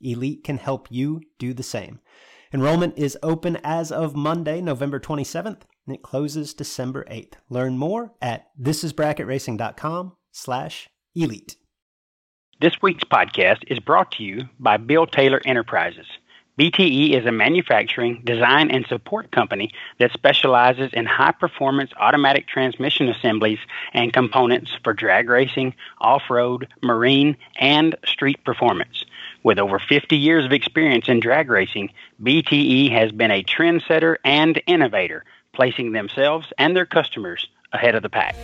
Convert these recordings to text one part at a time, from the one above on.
Elite can help you do the same. Enrollment is open as of Monday, November 27th, and it closes December 8th. Learn more at thisisbracketracing.com slash elite. This week's podcast is brought to you by Bill Taylor Enterprises. BTE is a manufacturing, design, and support company that specializes in high performance automatic transmission assemblies and components for drag racing, off road, marine, and street performance. With over 50 years of experience in drag racing, BTE has been a trendsetter and innovator, placing themselves and their customers ahead of the pack.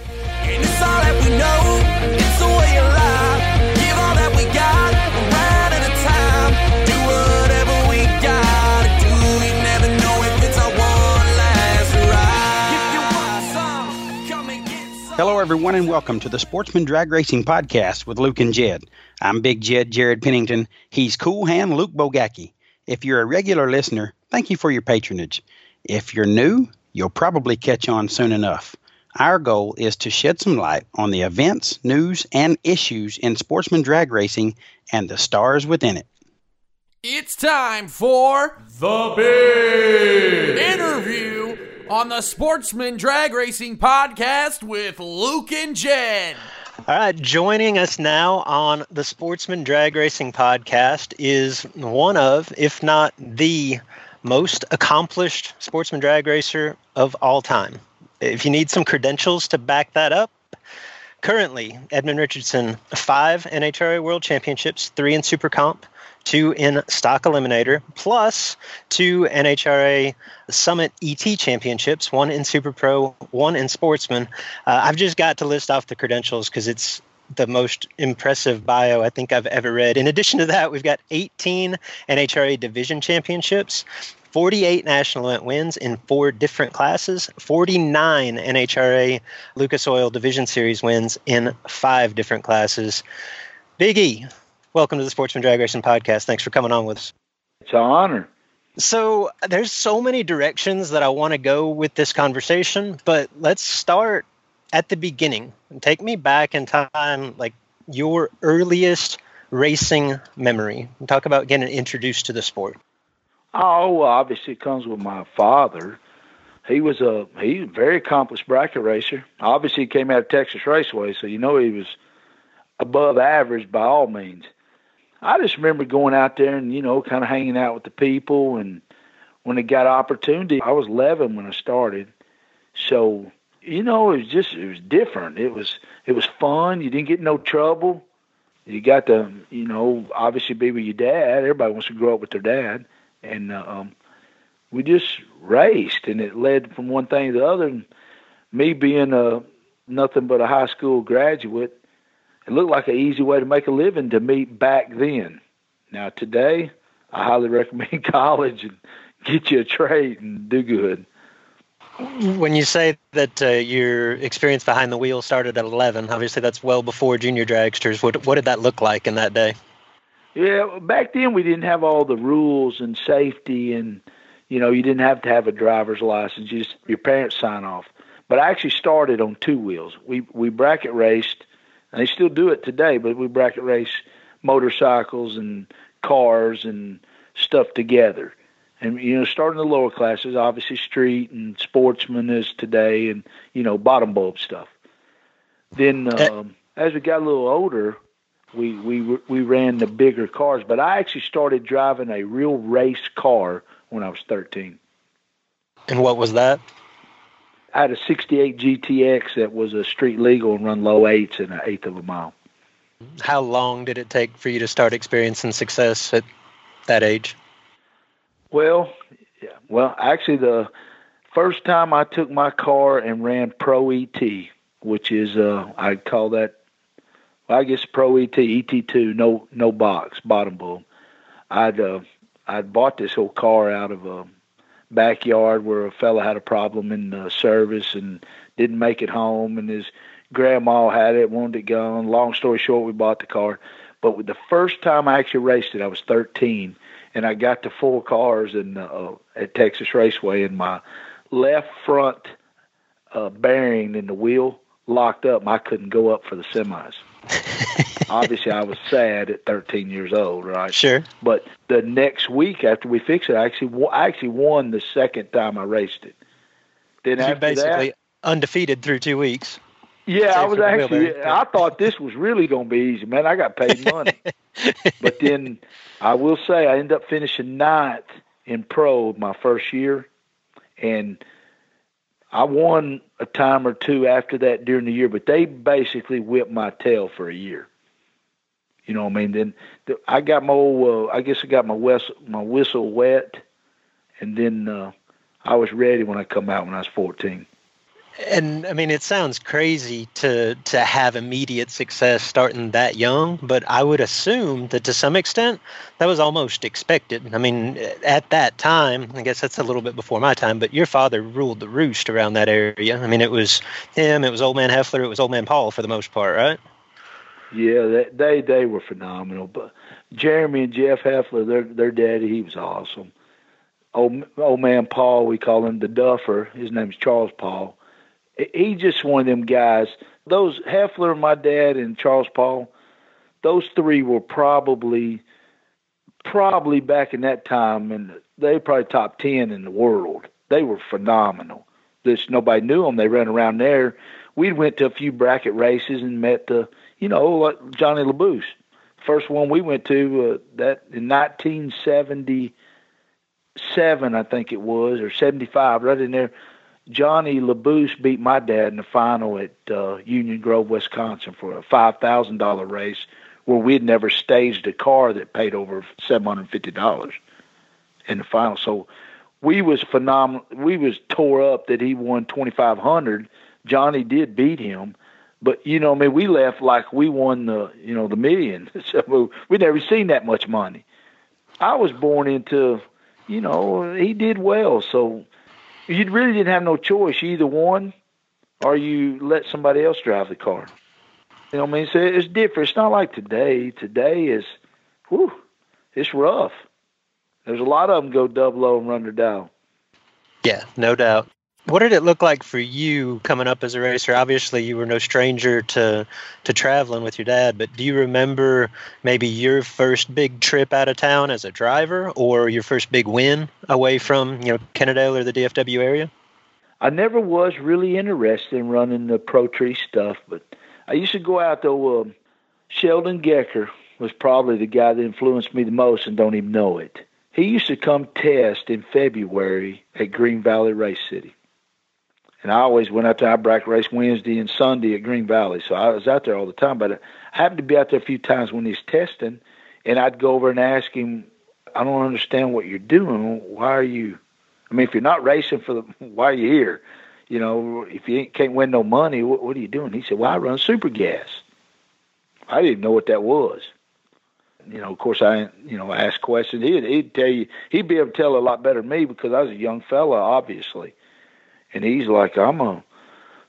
Hello, everyone, and welcome to the Sportsman Drag Racing Podcast with Luke and Jed. I'm Big Jed Jared Pennington. He's Cool Hand Luke Bogacki. If you're a regular listener, thank you for your patronage. If you're new, you'll probably catch on soon enough. Our goal is to shed some light on the events, news, and issues in sportsman drag racing and the stars within it. It's time for the big interview on the Sportsman Drag Racing Podcast with Luke and Jed. All right, joining us now on the Sportsman Drag Racing Podcast is one of, if not the most accomplished sportsman drag racer of all time. If you need some credentials to back that up, currently Edmond Richardson, five NHRA World Championships, three in Super Comp, two in Stock Eliminator, plus two NHRA Summit ET championships, one in Super Pro, one in Sportsman. Uh, I've just got to list off the credentials because it's the most impressive bio I think I've ever read. In addition to that, we've got 18 NHRA division championships, 48 national event wins in four different classes, 49 NHRA Lucas Oil Division Series wins in five different classes. Big E, welcome to the Sportsman Drag Racing Podcast. Thanks for coming on with us. It's an honor. So, there's so many directions that I want to go with this conversation, but let's start at the beginning. and Take me back in time, like your earliest racing memory. Talk about getting introduced to the sport. Oh, well, obviously, it comes with my father. He was a he was a very accomplished bracket racer. Obviously, he came out of Texas Raceway, so you know he was above average by all means. I just remember going out there and you know kind of hanging out with the people and when it got opportunity I was 11 when I started. So you know it was just it was different. It was it was fun. You didn't get no trouble. You got to you know obviously be with your dad. Everybody wants to grow up with their dad. And uh, um we just raced and it led from one thing to the other. And me being a nothing but a high school graduate it looked like an easy way to make a living to me back then. Now today, I highly recommend college and get you a trade and do good. When you say that uh, your experience behind the wheel started at 11, obviously that's well before junior dragsters. What what did that look like in that day? Yeah, back then we didn't have all the rules and safety and You know, you didn't have to have a driver's license; just your parents sign off. But I actually started on two wheels. We we bracket raced, and they still do it today. But we bracket race motorcycles and cars and stuff together. And you know, starting the lower classes, obviously street and sportsman is today, and you know, bottom bulb stuff. Then, Eh. um, as we got a little older, we we we ran the bigger cars. But I actually started driving a real race car when I was 13. And what was that? I had a 68 GTX that was a street legal and run low eights in an eighth of a mile. How long did it take for you to start experiencing success at that age? Well, yeah. Well, actually, the first time I took my car and ran Pro ET, which is uh, I call that, well, I guess Pro E ET ET2, no no box bottom bulb. I'd uh, I'd bought this whole car out of a backyard where a fella had a problem in the service and didn't make it home, and his grandma had it, wanted it gone. Long story short, we bought the car. But with the first time I actually raced it, I was 13 and I got to four cars in uh, at Texas Raceway, and my left front uh, bearing in the wheel locked up, and I couldn't go up for the semis. Obviously, I was sad at 13 years old, right? Sure. But the next week after we fixed it, I actually I actually won the second time I raced it. Then You basically that, undefeated through two weeks. yeah, I was for the wheel actually. I thought this was really going to be easy, man. I got paid money, but then I will say I ended up finishing ninth in pro my first year, and I won a time or two after that during the year. But they basically whipped my tail for a year. You know what I mean? Then the, I got my old. Uh, I guess I got my whistle, my whistle wet, and then uh, I was ready when I come out when I was fourteen. And I mean, it sounds crazy to to have immediate success starting that young, but I would assume that to some extent that was almost expected. I mean, at that time, I guess that's a little bit before my time, but your father ruled the roost around that area. I mean, it was him, it was Old Man Heffler, it was Old Man Paul for the most part, right? Yeah, they they, were phenomenal. But Jeremy and Jeff Heffler, their their daddy, he was awesome. Old old man Paul, we call him the Duffer. His name's Charles Paul. He- He just one of them guys. Those Heffler, my dad, and Charles Paul, those three were probably probably back in that time, and they probably top ten in the world. They were phenomenal. This nobody knew them. They ran around there. We went to a few bracket races and met the you know, like Johnny LaBouche. First one we went to uh, that in 1977, I think it was, or 75, right in there. Johnny LaBouche beat my dad in the final at uh, Union Grove, Wisconsin, for a five thousand dollar race where we'd never staged a car that paid over seven hundred fifty dollars in the final. So we was phenomenal. We was tore up that he won twenty five hundred. Johnny did beat him, but you know, I mean, we left like we won the you know the million. So we never seen that much money. I was born into, you know, he did well. So you really didn't have no choice. You either won or you let somebody else drive the car. You know what I mean? So it's different. It's not like today. Today is, whew, it's rough. There's a lot of them go double O and run their dial. Yeah, no doubt. What did it look like for you coming up as a racer? Obviously, you were no stranger to to traveling with your dad, but do you remember maybe your first big trip out of town as a driver, or your first big win away from you know Kennedale or the DFW area? I never was really interested in running the pro tree stuff, but I used to go out though. Um, Sheldon Gecker was probably the guy that influenced me the most, and don't even know it. He used to come test in February at Green Valley Race City. And I always went out there. I bracket race Wednesday and Sunday at Green Valley, so I was out there all the time. But I happened to be out there a few times when he's testing, and I'd go over and ask him, "I don't understand what you're doing. Why are you? I mean, if you're not racing for the, why are you here? You know, if you ain't, can't win no money, what, what are you doing?" He said, "Well, I run super gas." I didn't know what that was. You know, of course, I you know asked questions. He'd he'd tell you he'd be able to tell a lot better than me because I was a young fella, obviously and he's like, I'm a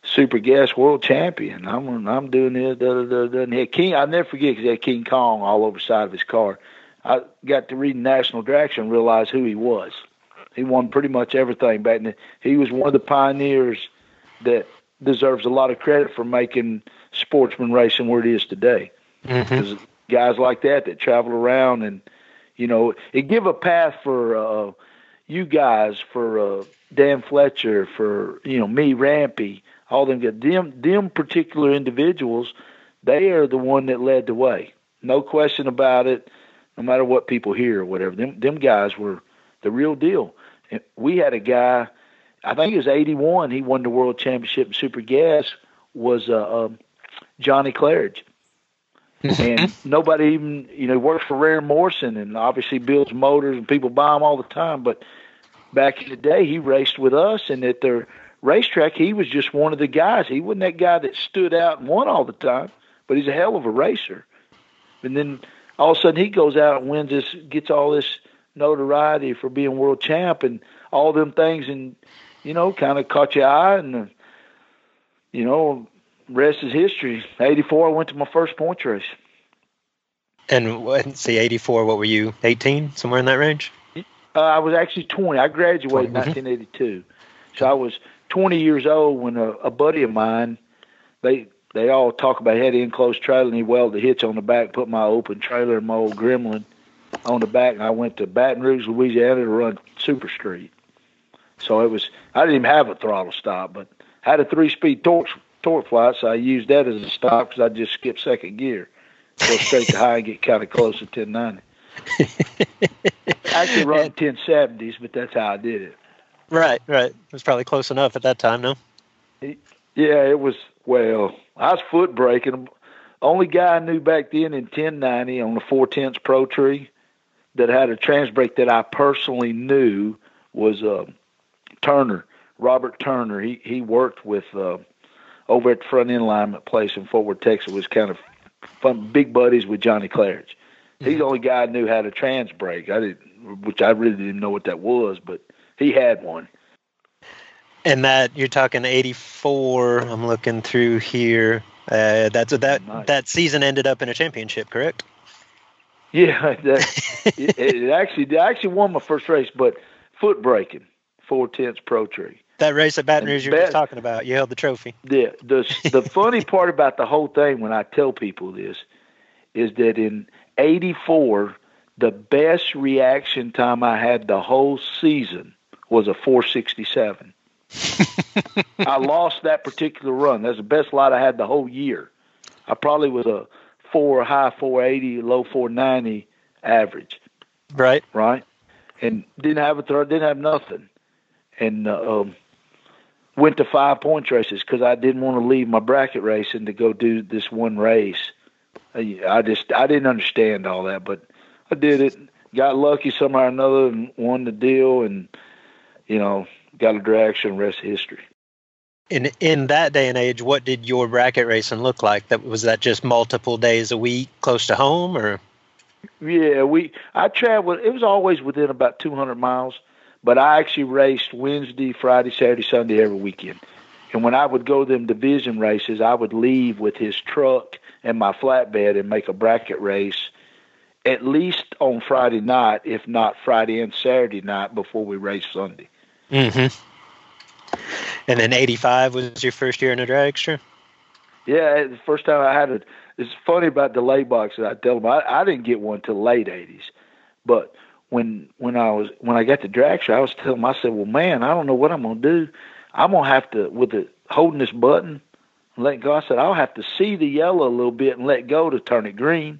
super gas world champion. I'm I'm doing this. Da, da, da, da. And he had King. I'll never forget because he had King Kong all over the side of his car. I got to read National Dragster and realize who he was. He won pretty much everything back then. He was one of the pioneers that deserves a lot of credit for making sportsman racing where it is today. Because Mm-hmm. guys like that that travel around and you know it give a path for uh, you guys, for uh, Dan Fletcher, for you know me, Rampy, all them guys. Them them particular individuals, they are the one that led the way. No question about it. No matter what people hear or whatever, them them guys were the real deal. And we had a guy, I think it was '81. He won the world championship in super gas. Was uh, um, Johnny Claridge and nobody even you know works for Rehr Morrison and obviously builds motors and people buy them all the time. But back in the day, he raced with us, and at the racetrack, he was just one of the guys. He wasn't that guy that stood out and won all the time, but he's a hell of a racer. And then all of a sudden, he goes out and wins this, gets all this notoriety for being world champ and all them things, and you know, kind of caught your eye, and uh, you know, rest is history. '84, I went to my first points race. And what, see, 84, what were you, 18, somewhere in that range? Uh, I was actually 20. I graduated in Mhm. 1982, so I was 20 years old when a, a buddy of mine, they they all talk about had an enclosed trailer and he welded the hitch on the back, put my open trailer and my old Gremlin on the back, and I went to Baton Rouge, Louisiana to run Super Street. So it was I didn't even have a throttle stop, but had a three-speed torque TorqueFlite, so I used that as a stop because I just skip second gear, go straight to high and get kind of close to 1090. I Actually, run 1070s, but that's how I did it. Right, right. It was probably close enough at that time, no? Yeah, it was. Well, I was foot braking. Only guy I knew back then in 1090 on the four tenths Pro Tree that had a trans brake that I personally knew was uh, Turner, Robert Turner. He he worked with uh, over at the front end alignment place in Fort Worth, Texas. Was kind of fun, big buddies with Johnny Claridge. He's the only guy I knew had a trans brake. I didn't, which I really didn't know what that was, but he had one. And that, you're talking 84, I'm looking through here. Uh, that's that Nice. that season ended up in a championship, correct? Yeah, that, it, it actually I actually won my first race, but foot braking, four tenths pro tree. That race at Baton Rouge you were talking about, you held the trophy. The the the funny part about the whole thing when I tell people this is that in '84, the best reaction time I had the whole season was a 467. I lost that particular run. That's the best light I had the whole year. I probably was a four high 480, low 490 average. Right. right? And didn't have a throw, didn't have nothing, and uh, um, went to five points races because I didn't want to leave my bracket racing to go do this one race. I just I didn't understand all that, but I did it. Got lucky somehow or another and won the deal, and you know got a direction. Rest of history. In in that day and age, what did your bracket racing look like? That was that just multiple days a week, close to home, or Yeah, we I traveled. It was always within about 200 miles, but I actually raced Wednesday, Friday, Saturday, Sunday every weekend. And when I would go to them division races, I would leave with his truck and my flatbed and make a bracket race at least on Friday night, if not Friday and Saturday night before we raced Sunday. mm-hmm. And then '85 was your first year in a dragster. Yeah, the first time I had it. It's funny about the delay boxes. I tell them I, I didn't get one till late '80s, but when when I was when I got the drag show, I was telling I said, "Well, man, I don't know what I'm gonna do. I'm gonna have to with the holding this button and letting go." I said, "I'll have to see the yellow a little bit and let go to turn it green,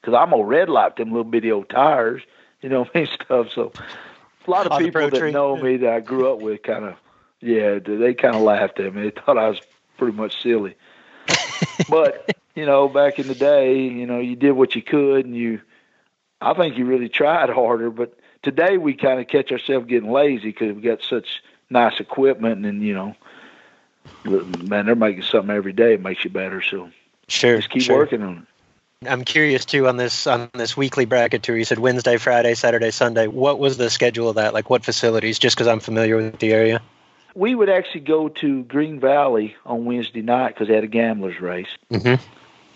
because I'm gonna red light them little bitty old tires, you know, and stuff." So a lot of On people that Tree? know me that I grew up with kind of yeah, they kind of laughed at me. They thought I was pretty much silly but you know, back in the day, you know, you did what you could, and you, I think you really tried harder. But today, we kind of catch ourselves getting lazy because we've got such nice equipment, and you know, man, they're making something every day. It makes you better. So Sure. just keep sure. working on it. I'm curious too on this on this weekly bracket tour. You said Wednesday, Friday, Saturday, Sunday. What was the schedule of that? Like what facilities? Just because I'm familiar with the area. We would actually go to Green Valley on Wednesday night because they had a gamblers race. Mm-hmm.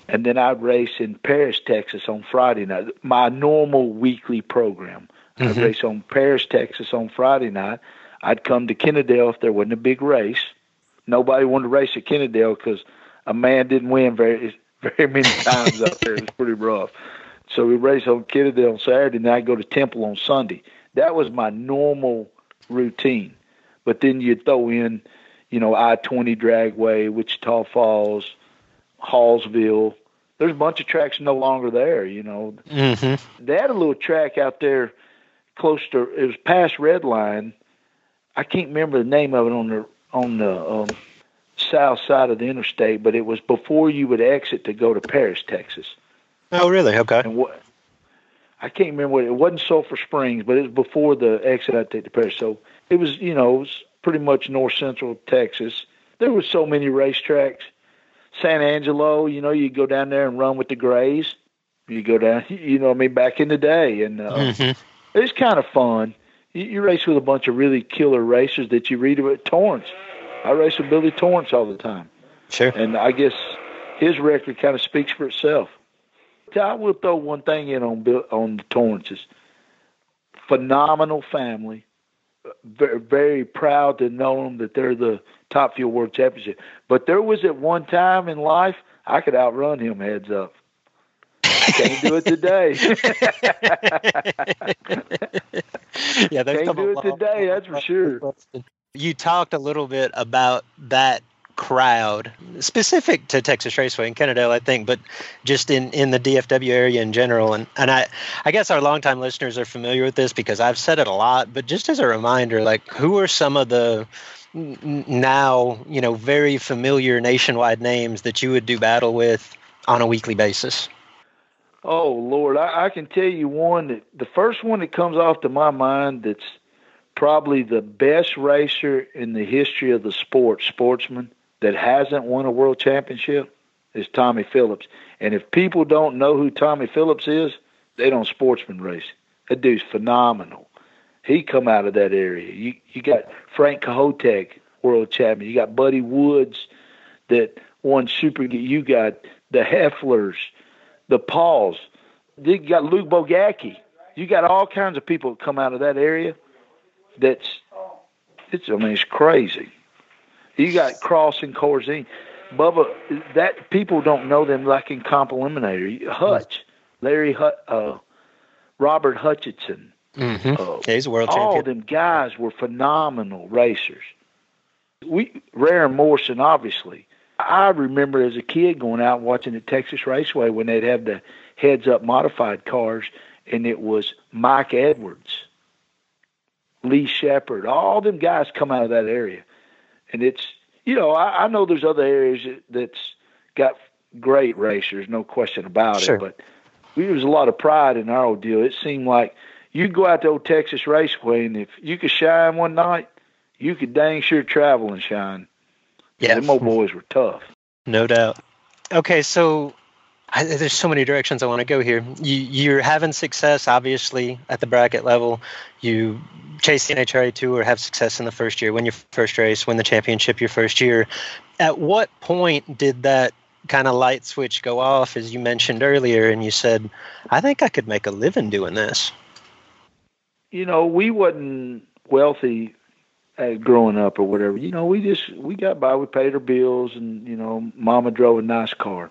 And then I'd race in Paris, Texas on Friday night. My normal weekly program. I'd Mhm. race on Paris, Texas on Friday night. I'd come to Kennedale if there wasn't a big race. Nobody wanted to race at Kennedale because a man didn't win very very many times up there. It was pretty rough. So we race on Kennedale on Saturday, and I'd go to Temple on Sunday. That was my normal routine. But then you'd throw in, you know, I twenty Dragway, Wichita Falls, Hallsville. There's a bunch of tracks no longer there. You know, Mm-hmm. they had a little track out there close to it was past Red Line. I can't remember the name of it on the on the um, south side of the interstate, but it was before you would exit to go to Paris, Texas. Oh, really? Okay. And what I can't remember what it wasn't Sulphur Springs, but it was before the exit I take to Paris. So it was, you know, it was pretty much north central Texas. There was so many racetracks. San Angelo, you know, you go down there and run with the Grays. You go down, you know, I mean, back in the day, and uh, Mm-hmm. it's kind of fun. You, you race with a bunch of really killer racers that you read about. Torrence, I race with Billy Torrence all the time, Sure. and I guess his record kind of speaks for itself. I will throw one thing in on Bill, on the Torrences. Phenomenal family, very, very proud to know them that they're the top fuel world championship. But there was at one time in life I could outrun him heads up. Can't do it today. yeah, Can't do it long today, way. that's for sure. You talked a little bit about that crowd, specific to Texas Raceway and Kennedale, I think, but just in, in the DFW area in general. And, and I, I guess our longtime listeners are familiar with this because I've said it a lot, but just as a reminder, like who are some of the now, you know, very familiar nationwide names that you would do battle with on a weekly basis? Oh Lord, I, I can tell you one that the first one that comes off to my mind that's probably the best racer in the history of the sport, sportsman that hasn't won a world championship is Tommy Phillips. And if people don't know who Tommy Phillips is, they don't sportsman race. That dude's phenomenal. He come out of that area. You you got Frank Kahotek, world champion. You got Buddy Woods that won Super. You got the Hefflers the Pauls. You got Luke Bogacki. You got all kinds of people that come out of that area. That's it's. I mean, it's crazy. You got Cross and Corzine. Bubba, that people don't know them like in comp eliminator. Hutch, Larry, Hut, uh, Robert Hutchinson. Mm-hmm. Uh, Yeah, he's a world champion. all them guys were phenomenal racers. We Rehr and Morrison, obviously. I remember as a kid going out and watching the Texas Raceway when they'd have the heads up modified cars, and it was Mike Edwards, Lee Shepherd, all them guys come out of that area, and it's you know I, I know there's other areas that, that's got great racers, no question about Sure. it, but we, there was a lot of pride in our old deal. It seemed like you go out to old Texas Raceway, and if you could shine one night, you could dang sure travel and shine. Yeah, Them old boys were tough. No doubt. Okay, so I, there's so many directions I want to go here. You, you're having success, obviously, at the bracket level. You chase the NHRA tour, have success in the first year, win your first race, win the championship your first year. At what point did that kind of light switch go off, as you mentioned earlier, and you said, I think I could make a living doing this? You know, we wasn't wealthy uh, growing up or whatever. You know, we just we got by. We paid our bills, and you know, Mama drove a nice car.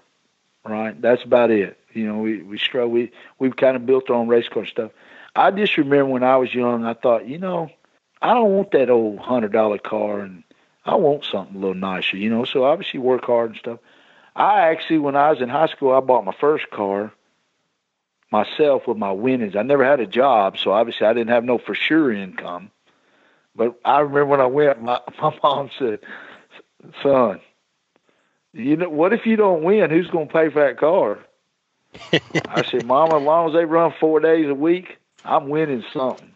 Right, that's about it. You know, we we struggle. We we've kind of built our own race car stuff. I just remember when I was young, I thought, you know, I don't want that old hundred dollar car, and I want something a little nicer. You know, so obviously work hard and stuff. I actually, when I was in high school, I bought my first car myself with my winnings. I never had a job, so obviously I didn't have no for sure income. But I remember when I went, my my mom said, "Son, you know what if you don't win? Who's going to pay for that car?" I said, "Mama, as long as they run four days a week, I'm winning something."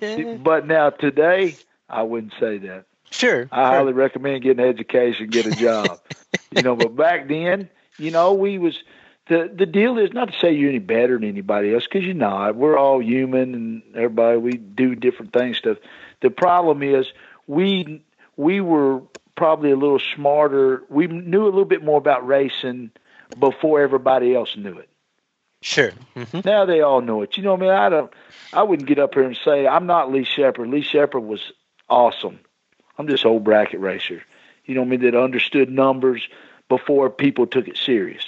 but now today, I wouldn't say that. Sure. I highly recommend getting an education, get a job. you know, but back then, you know, we was the the deal is not to say you're any better than anybody else because you're not. We're all human, and everybody we do different things. Stuff. The problem is we we were probably a little smarter. We knew a little bit more about racing before everybody else knew it. Sure. Mm-hmm. Now they all know it. You know, what I mean, I don't. I wouldn't get up here and say I'm not Lee Shepherd. Lee Shepherd was awesome. I'm just old bracket racer. You know, what I mean that understood numbers before people took it serious.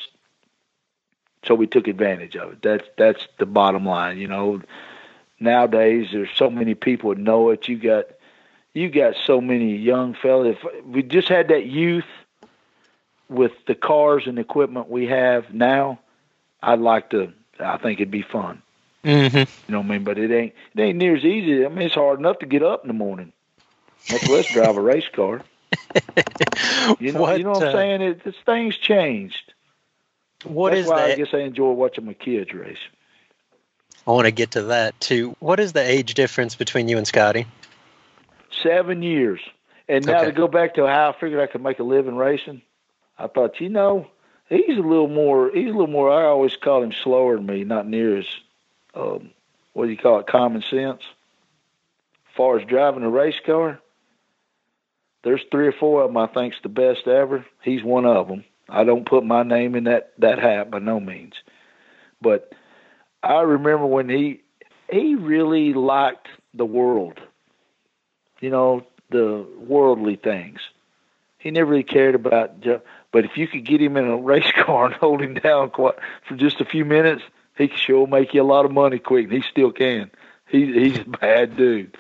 So we took advantage of it. That's that's the bottom line. You know, nowadays there's so many people that know it. You got you got so many young fellas. If we just had that youth with the cars and equipment we have now, I'd like to. I think it'd be fun. Mm-hmm. You know what I mean? But it ain't it ain't near as easy. I mean, it's hard enough to get up in the morning. Much less drive a race car. You know, What, you know what I'm uh, saying? It, this thing's changed. What That's is why I guess I enjoy watching my kids race. I want to get to that too. What is the age difference between you and Scotty? Seven years, and now Okay. to go back to how I figured I could make a living racing, I thought, you know, he's a little more. He's a little more. I always call him slower than me, not near as, um, what do you call it, common sense. As far as driving a race car, there's three or four of them I think's the best ever. He's one of them. I don't put my name in that that hat by no means, but I remember when he he really liked the world. You know, the worldly things. He never really cared about. But if you could get him in a race car and hold him down quite, for just a few minutes, he could sure make you a lot of money quick. And he still can. He he's a bad dude.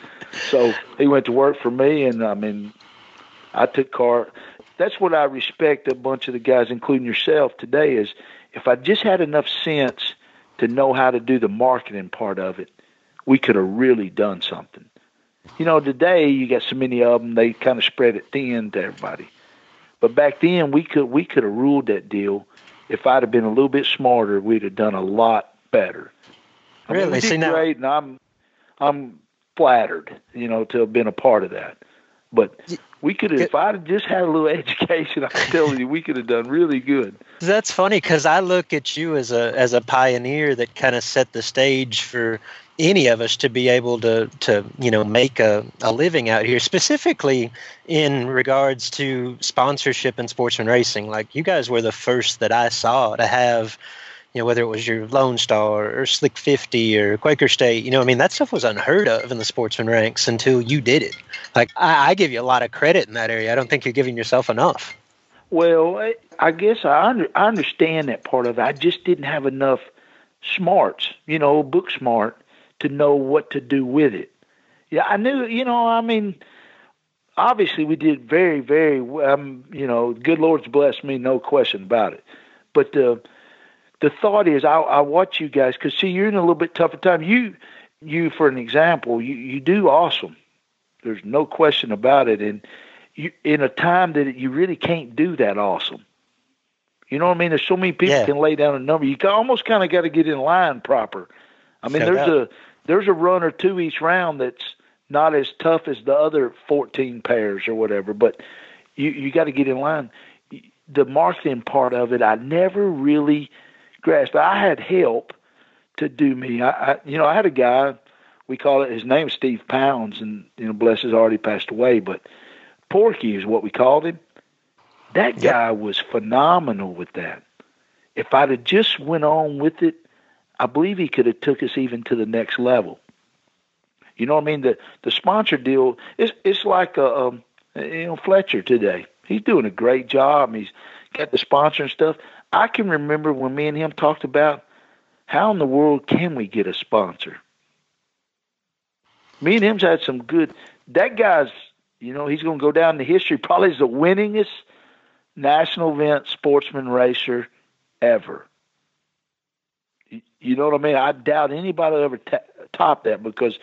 So he went to work for me, and I mean, I took car. That's what I respect a bunch of the guys, including yourself, today. Is if I just had enough sense to know how to do the marketing part of it, we could have really done something. You know, today you got so many of them; they kind of spread it thin to everybody. But back then, we could we could have ruled that deal. If I'd have been a little bit smarter, we'd have done a lot better. I mean, Really? we See, now- great, and I'm I'm flattered, you know, to have been a part of that. But we could have, if I'd have just had a little education, I'm telling you, we could have done really good. That's funny because I look at you as a as a pioneer that kind of set the stage for any of us to be able to to you know make a, a living out here specifically in regards to sponsorship and sportsman racing. Like you guys were the first that I saw to have you know whether it was your Lone Star or Slick 50 or Quaker State you know I mean that stuff was unheard of in the sportsman ranks until you did it. Like I, I give you a lot of credit in that area. I don't think you're giving yourself enough. Well, I- I guess I under, I understand that part of it. I just didn't have enough smarts, you know, book smart to know what to do with it. Yeah, I knew, you know, I mean, obviously we did very, very, well, um, you know, good Lord's blessed me, no question about it. But the the thought is, I, I watch you guys because see, you're in a little bit tougher time. You, you, for an example, you you do awesome. There's no question about it, and you in a time that you really can't do that awesome. You know what I mean? There's so many people Yeah. can lay down a number. You almost kind of got to get in line proper. I mean, there's a there's a run or two each round that's not as tough as the other 14 pairs or whatever, but you you got to get in line. The marketing part of it, I never really grasped. I had help to do me. I, I you know I had a guy. We call it his name's Steve Pounds, and you know bless his already passed away, but Porky is what we called him. That Yep. guy was phenomenal with that. If I'd have just went on with it, I believe he could have took us even to the next level. You know what I mean? The the sponsor deal is it's like a, um, you know Fletcher today. He's doing a great job. He's got the sponsor and stuff. I can remember when me and him talked about how in the world can we get a sponsor. Me and him's had some good. That guy's, you know, he's going to go down in history probably as the winningest national event sportsman racer ever. You- know what I mean? I doubt anybody will ever ta top that because,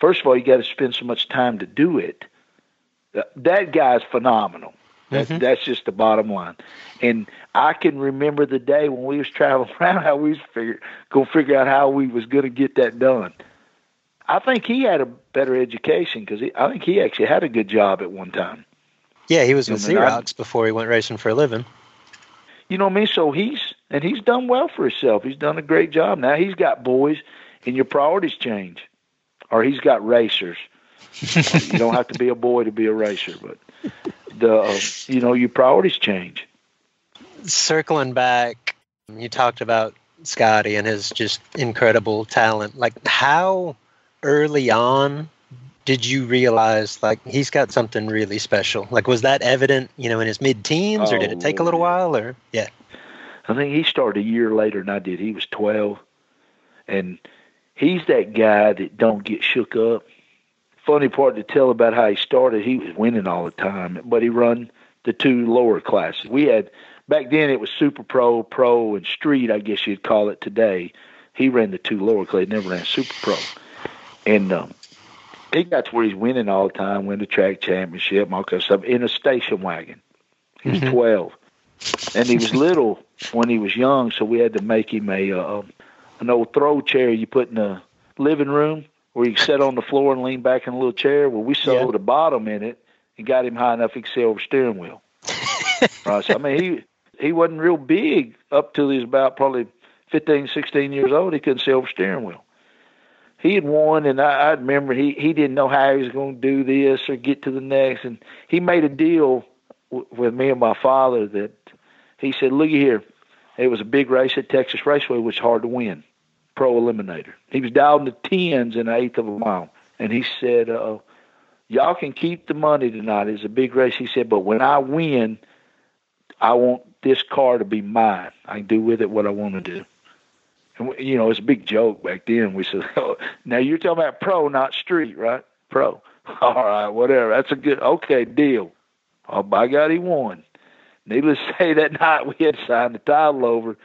first of all, you got to spend so much time to do it. That- guy's phenomenal. That, Mhm. That's just the bottom line. And I can remember the day when we was traveling around how we was figure going to figure out how we was going to get that done. I think he had a better education because I think he actually had a good job at one time. yeah he was with I mean, I- Xerox before he went racing for a living You know what I mean? So he's and he's done well for himself. He's done a great job. Now he's got boys, and your priorities change, or he's got racers. you don't have to be a boy to be a racer, but the uh, you know your priorities change. circling back, you talked about Scotty and his just incredible talent. Like, how early on did you realize like he's got something really special? Like, was that evident, you know, in his mid-teens, or did it take a little Oh, while? Or yeah, I think he started a year later than I did. He was 12. And he's that guy that don't get shook up. Funny part to tell about how he started, he was winning all the time, but he run the two lower classes. We had, back then it was Super Pro, Pro, and Street, I guess you'd call it today. He ran the two lower classes, never ran Super Pro. And um, he got to where he's winning all the time, win the track championship, all kind of stuff, in a station wagon. He was Mhm. 12 and he was little when he was young, so we had to make him a uh, an old throw chair you put in the living room where you sit on the floor and lean back in a little chair. Well, we sewed a bottom in it and got him high enough he could sit over steering wheel. right, so I mean he he wasn't real big up till he was about probably 15, 16 years old. He couldn't sit over steering wheel. He had won, and I, I remember he he didn't know how he was going to do this or get to the next, and he made a deal w- with me and my father that he said, "Look here, it was a big race at Texas Raceway, which was hard to win, pro eliminator. He was down to tens in an eighth of a mile, and he said, uh, "Y'all can keep the money tonight. It's a big race." He said, "But when I win, I want this car to be mine. I can do with it what I want to do." And we, you know, it's a big joke back then. We said, oh, "Now you're talking about pro, not street, right? Pro. All right, whatever. That's a good. Okay, deal." Oh, by God, he won. Needless to say, that night we had signed the title over.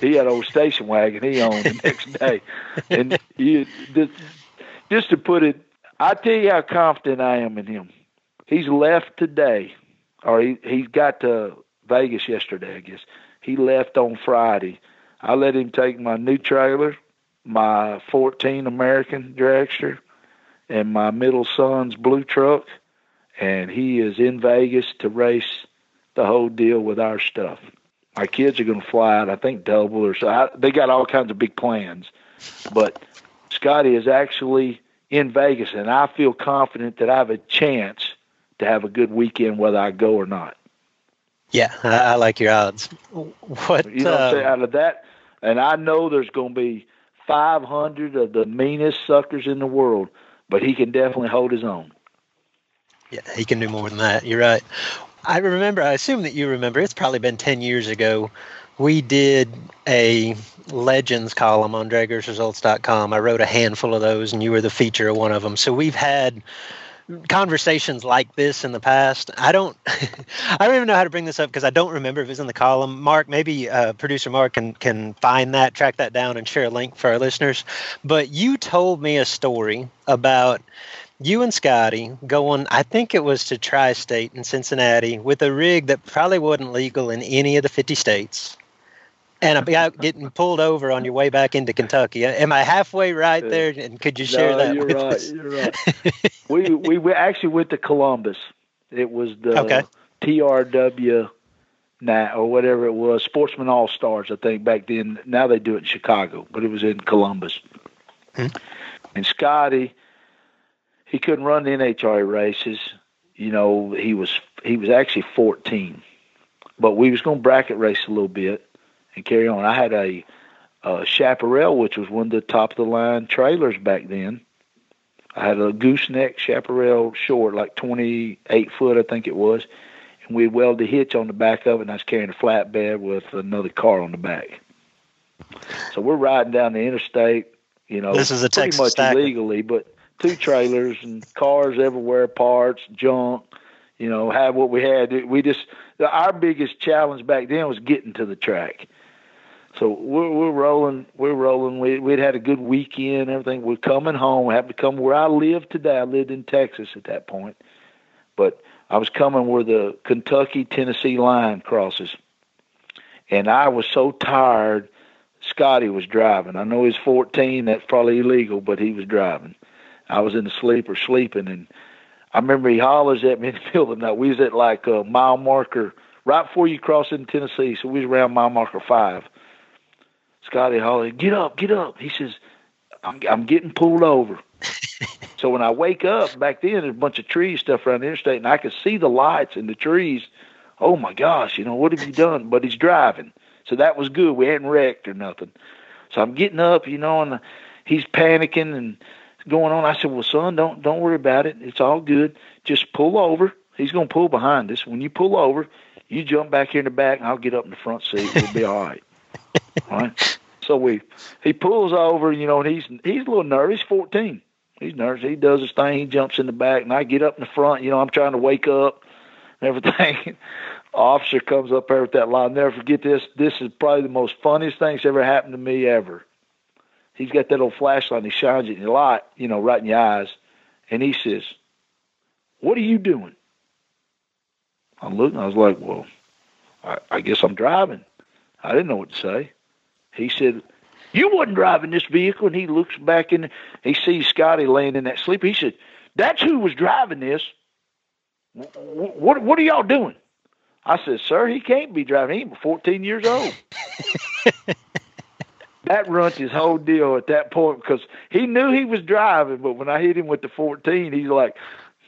He had old station wagon he owned the next day, and you just, just to put it, I tell you how confident I am in him. He's left today, or he he got to Vegas yesterday, I guess. He left on Friday. I let him take my new trailer, my 14 American dragster, and my middle son's blue truck, and he is in Vegas to race the whole deal with our stuff. My kids are going to fly out, I think double or so. I, they got all kinds of big plans, but Scotty is actually in Vegas, and I feel confident that I have a chance to have a good weekend, whether I go or not. yeah, I, I like your odds. What? You know saying? Um, out of that, and I know there's going to be 500 of the meanest suckers in the world, but he can definitely hold his own. Yeah, he can do more than that. You're right. I remember, I assume that you remember, it's probably been 10 years ago. We did a legends column on draggersresults.com. I wrote a handful of those, and you were the feature of one of them. So we've had conversations like this in the past. I don't, I don't even know how to bring this up because I don't remember if it's in the column. Mark, maybe uh, producer Mark can can find that, track that down, and share a link for our listeners. But you told me a story about you and Scotty going, I think it was to Tri State in Cincinnati with a rig that probably wasn't legal in any of the 50 states. And about getting pulled over on your way back into Kentucky. Am I halfway right there? And could you share no, that you're with right. us? You're right. we, we we actually went to Columbus. It was the Okay. TRW now or whatever it was, Sportsman All Stars, I think back then. Now they do it in Chicago, but it was in Columbus. Hmm. And Scotty, he couldn't run the NHRA races. You know, he was he was actually 14, but we was going to bracket race a little bit and carry on. I had a, a Chaparral, which was one of the top of the line trailers back then. I had a gooseneck Chaparral short, like 28 foot, I think it was, and we welded a hitch on the back of it, and I was carrying a flatbed with another car on the back. So we're riding down the interstate, you know, This is a pretty Texas much stacker. illegally, but two trailers and cars everywhere, parts, junk. You know, have what we had. We just our biggest challenge back then was getting to the track. So we're we're rolling, we're rolling. We we'd had a good weekend, everything. We're coming home. I happened to come where I live today. I lived in Texas at that point, but I was coming where the Kentucky Tennessee line crosses, and I was so tired. Scotty was driving. I know he's 14. That's probably illegal, but he was driving. I was in the sleeper sleeping, and I remember he hollers at me in the middle of the night. We was at like a mile marker right before you cross into Tennessee, so we was around mile marker five. Scotty hollered, "Get up, get up!" He says, "I'm I'm getting pulled over." so when I wake up, back then there's a bunch of trees stuff around the interstate, and I could see the lights in the trees. Oh my gosh, you know what have you done? But he's driving, so that was good. We hadn't wrecked or nothing. So I'm getting up, you know, and he's panicking and going on. I said, "Well, son, don't don't worry about it. It's all good. Just pull over. He's going to pull behind us. When you pull over, you jump back here in the back, and I'll get up in the front seat. We'll be all right." all right. So we he pulls over, you know, and he's he's a little nervous. He's 14. He's nervous. He does his thing. He jumps in the back, and I get up in the front. You know, I'm trying to wake up and everything. Officer comes up there with that line. Never forget this. This is probably the most funniest thing that's ever happened to me ever. He's got that old flashlight. and He shines it in your light, you know, right in your eyes, and he says, "What are you doing?" I'm looking. I was like, "Well, I, I guess I'm driving." I didn't know what to say. He said, You wasn't driving this vehicle. And he looks back and he sees Scotty laying in that sleep. He said, That's who was driving this. What, what are y'all doing? I said, Sir, he can't be driving. He's 14 years old. that runs his whole deal at that point because he knew he was driving, but when I hit him with the 14, he's like,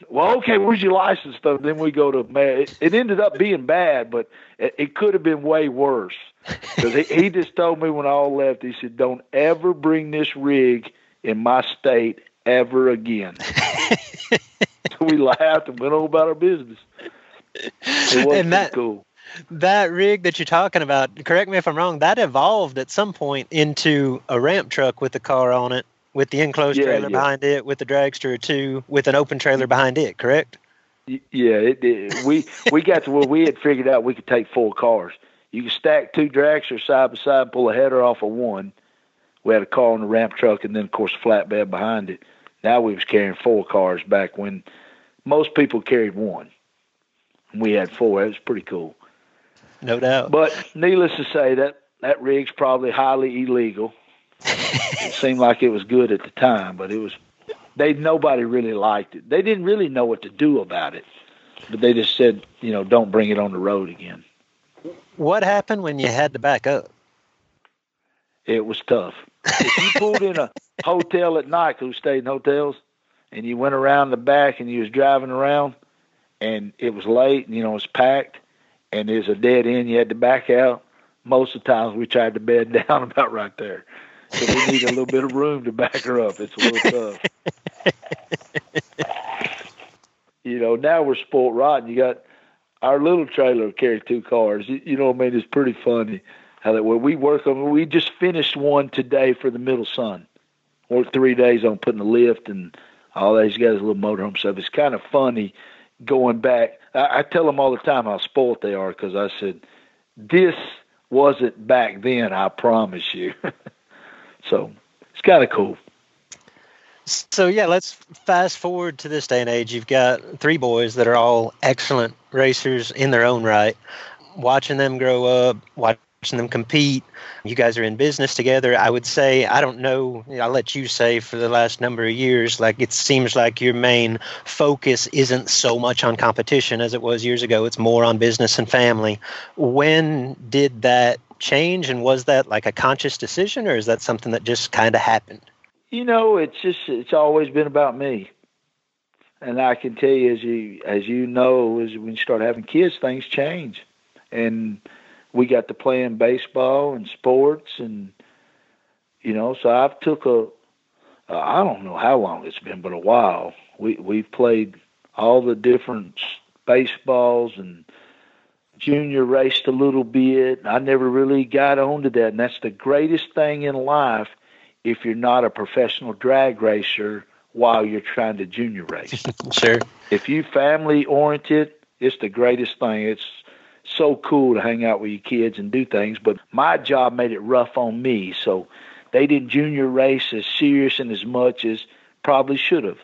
well, okay, where's your license stuff? Then we go to man. It, it ended up being bad, but it, it could have been way worse. Because he, he just told me when I all left, he said, "Don't ever bring this rig in my state ever again." so we laughed and went on about our business. It was and that, cool. That rig that you're talking about, correct me if I'm wrong, that evolved at some point into a ramp truck with a car on it with the enclosed Yeah, trailer yeah. behind it, with the dragster too, with an open trailer behind it, correct? Yeah, it, it, we we got to where we had figured out we could take four cars. You can stack two dragsters side by side, pull a header off of one. We had a car on the ramp truck, and then of course a flatbed behind it. Now we was carrying four cars back when most people carried one. We had four. It was pretty cool. No doubt. But needless to say, that that rig's probably highly illegal. it seemed like it was good at the time, but it was they nobody really liked it. They didn't really know what to do about it, but they just said, you know, don't bring it on the road again. What happened when you had to back up? It was tough. If you pulled in a hotel at night, who stayed in hotels, and you went around the back and you was driving around, and it was late, and you know it was packed, and there's a dead end, you had to back out. Most of the times we tried to bed down about right there. So we need a little bit of room to back her up. It's a little tough. you know, now we're sport rotten. You got our little trailer carry two cars. You, you know what I mean? It's pretty funny how that way. We work on. We just finished one today for the middle son. Worked three days on putting the lift and all that. He's got his little motorhome stuff. It's kind of funny going back. I, I tell them all the time how spoiled they are because I said this wasn't back then. I promise you. so it's kind of cool. So yeah, let's fast forward to this day and age. You've got three boys that are all excellent racers in their own right. Watching them grow up, watching them compete. You guys are in business together. I would say I don't know. I'll let you say for the last number of years. Like it seems like your main focus isn't so much on competition as it was years ago. It's more on business and family. When did that change, and was that like a conscious decision, or is that something that just kind of happened? You know, it's just it's always been about me. And I can tell you, as you as you know, as when you start having kids, things change. And we got to playing baseball and sports, and you know, so I've took a uh, don't know how long it's been, but a while. We we've played all the different baseballs and junior raced a little bit. I never really got onto that, and that's the greatest thing in life if you're not a professional drag racer while you're trying to junior race. Sure. if you family oriented, it's the greatest thing. It's so cool to hang out with your kids and do things. But my job made it rough on me, so they didn't junior race as serious and as much as probably should have.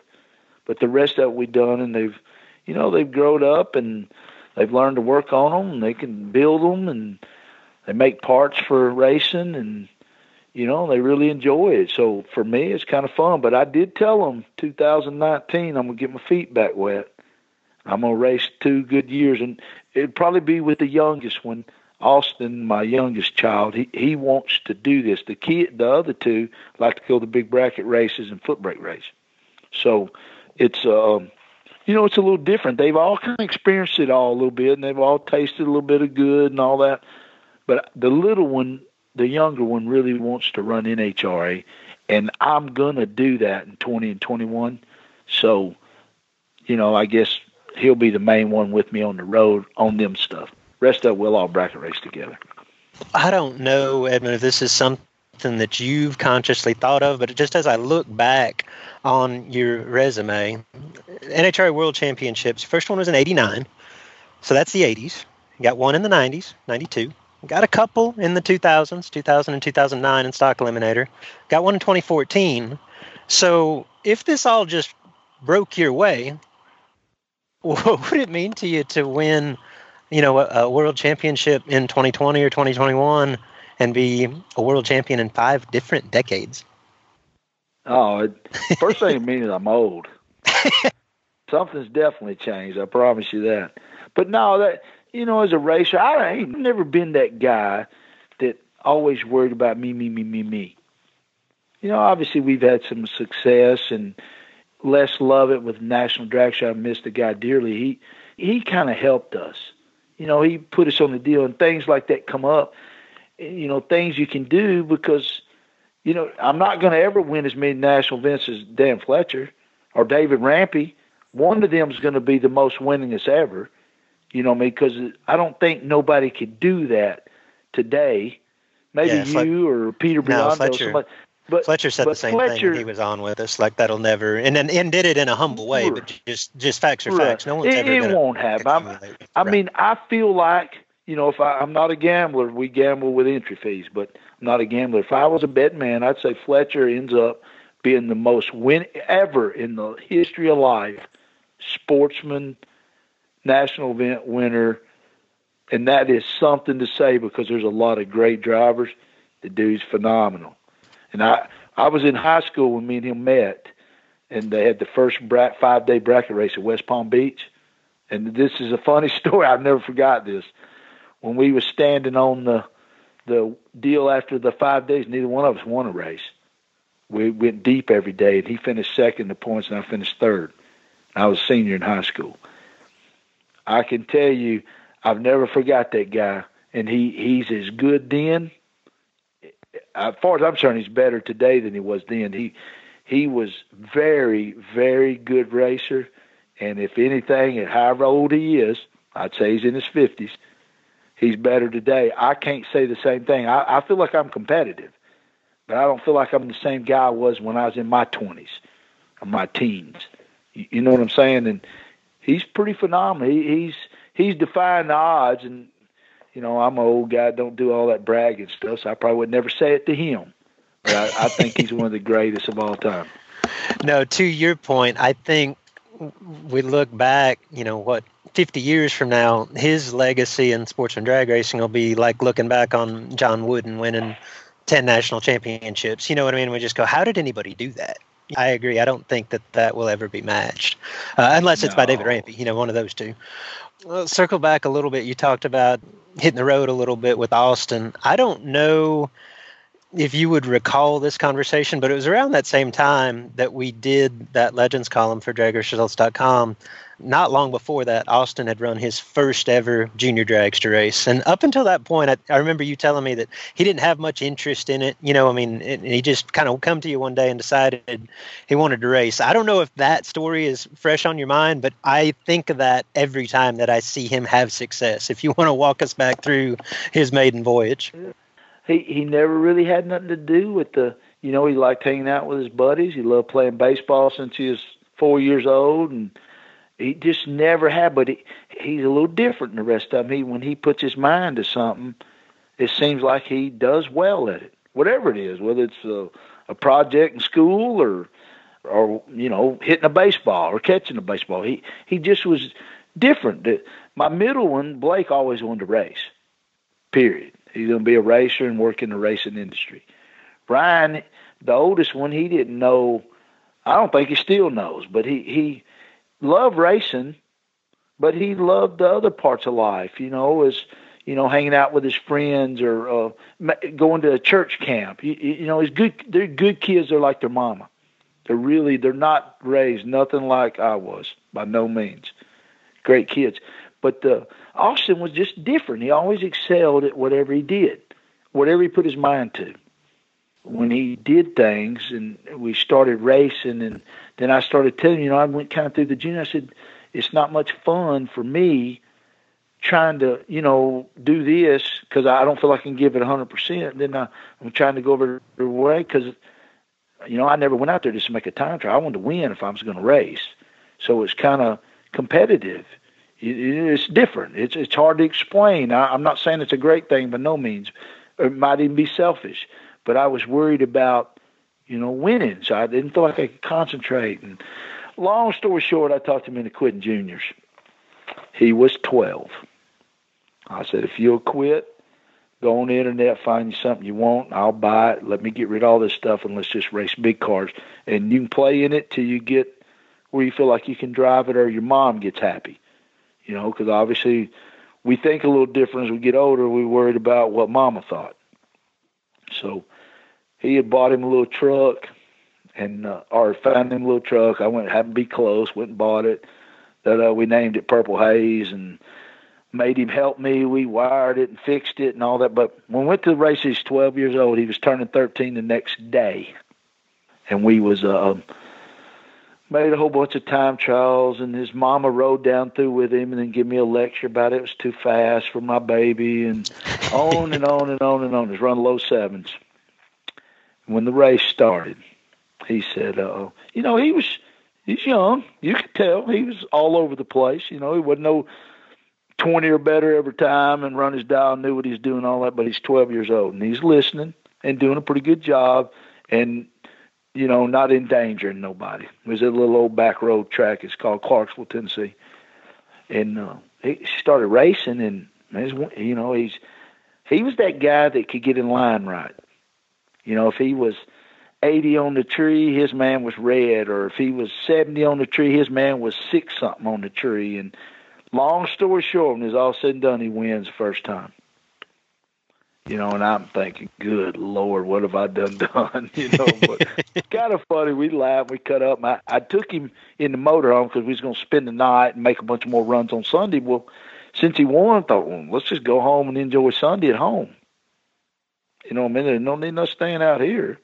But the rest of it we done, and they've, you know, they've grown up and they've learned to work on them. And they can build them, and they make parts for racing, and you know they really enjoy it. So for me, it's kind of fun. But I did tell them 2019 I'm gonna get my feet back wet. I'm gonna race two good years, and it'd probably be with the youngest one, Austin, my youngest child. He he wants to do this. The kid, the other two like to go to big bracket races and foot brake race. So it's um, you know, it's a little different. They've all kind of experienced it all a little bit, and they've all tasted a little bit of good and all that. But the little one, the younger one really wants to run NHRA, and I'm gonna do that in 20 and 21. So, you know, I guess he'll be the main one with me on the road on them stuff. Rest it, we'll all bracket race together. I don't know, Edmond, if this is something that you've consciously thought of, but just as I look back on your resume, NHRA World Championships, first one was in 89, so that's the 80s. You got one in the 90s, 92. Got a couple in the 2000s, 2000 and 2009 in Stock Eliminator. Got one in 2014. So if this all just broke your way, what would it mean to you to win, you know, a, a world championship in 2020 or 2021 and be a world champion in five different decades? Oh, it, first thing it means I'm old. Something's definitely changed. I promise you that. But no, that you know, as a racer, I ain't never been that guy that always worried about me, me, me, me, me. You know, obviously we've had some success and Les Lovett with National Dragster. I miss the guy dearly. He he kind of helped us. You know, he put us on the deal, and things like that come up. Eh, you know, things you can do because, you know, I'm not going to ever win as many national events as Dan Fletcher or David Rampy. One of them is going to be the most winningest ever. You know, me because I don't think nobody could do that today. Maybe Yeah, you or Peter No, Biondo. Fletcher- somebody. But Fletcher said but the same Fletcher, thing he was on with us. Like that'll never, and then and did it in a humble way, but just just facts are Right. facts. No one's It- ever it won't happen. I'm- I Right. mean, I feel like you know, if I, I'm not a gambler, we gamble with entry fees, but I'm not a gambler. If I was a bet man, I'd say Fletcher ends up being the most win ever in the history of life, sportsman, national event winner, and that is something to say because there's a lot of great drivers. The dude's phenomenal, and I I was in high school when me and him met, and they had the first five day bracket race at West Palm Beach. And this is a funny story. I've never forgot this. When we was standing on the the deal after the five days, neither one of us won a race. We went deep every day, and he finished second in the points, and I finished third. I was a senior in high school. I can tell you, I've never forgot that guy, and he he's as good then. Uh, as far as I'm concerned, he's better today than he was then. He he was very very good racer, and if anything, at however old he is, I'd say he's in his fifties. He's better today. I can't say the same thing. I, I feel like I'm competitive, but I don't feel like I'm the same guy I was when I was in my twenties or my teens. You, you know what I'm saying? And he's pretty phenomenal. He, he's he's defying the odds, and you know I'm an old guy, don't do all that bragging stuff, so I probably would never say it to him. But I, I think he's one of the greatest of all time. No, to your point, I think we look back, you know, what, 50 years from now, his legacy in sportsman drag racing will be like looking back on John Wooden winning 10 national championships. You know what I mean? We just go, how did anybody do that? I agree. I don't think that that will ever be matched, uh, unless it's by David No. Rampy, you know, one of those two. Well, circle back a little bit. You talked about hitting the road a little bit with Austin. I don't know if you would recall this conversation, but it was around that same time that we did that Legends column for DragRaceResults.com. Not long before that, Austin had run his first ever junior dragster race. And up until that point, I, I remember you telling me that he didn't have much interest in it. You know, I mean, he just kind of come to you one day and decided he wanted to race. I don't know if that story is fresh on your mind, but I think of that every time that I see him have success. If you want to walk us back through his maiden voyage. he he never really had nothing to do with the you know he liked hanging out with his buddies he loved playing baseball since he was four years old and he just never had but he he's a little different than the rest of them he when he puts his mind to something it seems like he does well at it whatever it is whether it's a, a project in school or or you know hitting a baseball or catching a baseball he he just was different my middle one blake always wanted to race period He's going to be a racer and work in the racing industry. Brian, the oldest one, he didn't know. I don't think he still knows, but he he loved racing, but he loved the other parts of life. You know, as you know, hanging out with his friends or uh, going to a church camp. You, you know, he's good. They're good kids. They're like their mama. They're really. They're not raised nothing like I was by no means. Great kids, but uh, Austin was just different. He always excelled at whatever he did. whatever he put his mind to. When he did things and we started racing, and then I started telling you know I went kind of through the junior. I said it's not much fun for me trying to you know do this because I don't feel like I can give it a hundred percent. Then I, I'm trying to go over the way because you know I never went out there just to make a time trial. I wanted to win if I was going to race, so it's kind of competitive. It, it's different. It's it's hard to explain. I, I'm not saying it's a great thing by no means. It might even be selfish, but I was worried about you know winning, so I didn't feel like I could concentrate. And long story short, I talked him into quitting juniors. He was 12. I said, if you'll quit, go on the internet, find you something you want. I'll buy it. Let me get rid of all this stuff and let's just race big cars. And you can play in it till you get where you feel like you can drive it or your mom gets happy. You know, because obviously we think a little different as we get older. We're worried about what mama thought. So he had bought him a little truck and uh, or found him a little truck. I went happened to be close, went and bought it. That uh, we named it Purple Haze and made him help me. We wired it and fixed it and all that. But when we went to the race, he's 12 years old. He was turning 13 the next day, and we was uh, made a whole bunch of time trials. And his mama rode down through with him and then give me a lecture about it. it was too fast for my baby, and on and on and on and on. He's run low sevens. When the race started, he said, uh, oh "You know, he was." He's young. You could tell he was all over the place. You know, he wasn't no 20 or better every time and run his dial, knew what he's doing, all that, but he's 12 years old and he's listening and doing a pretty good job and, you know, not endangering nobody. Was a little old back road track. It's called Clarksville, Tennessee. And uh, he started racing and, you know, he's, he was that guy that could get in line right. You know, if he was 80 on the tree, his man was red, or if he was 70 on the tree, his man was six something on the tree. And long story short, when it's all said and done, he wins the first time. You know, and I'm thinking, good Lord, what have I done done? You know, but it's kind of funny. We laughed, we cut up. I, I took him in the motorhome because we was going to spend the night and make a bunch more runs on Sunday. Well, since he won, I thought, well, let's just go home and enjoy Sunday at home. You know, what I mean, there's no need no staying out here.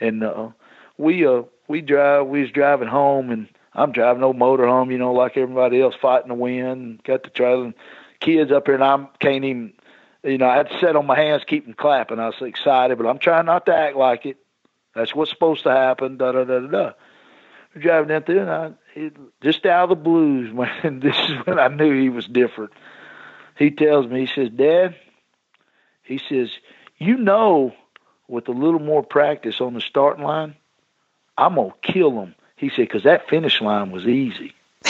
And uh, we uh we drive. We was driving home and I'm driving no motorhome, you know, like everybody else, fighting the wind. Got the trailer, kids up here, and I can't even, you know, I had to sit on my hands, keep them clapping. I was excited, but I'm trying not to act like it. That's what's supposed to happen. Da da da da da. We're driving down through, and I it, just out of the blues, when this is when I knew he was different. He tells me, he says, "Dad," he says, "You know, with a little more practice on the starting line, I'm gonna kill him." He said, because that finish line was easy.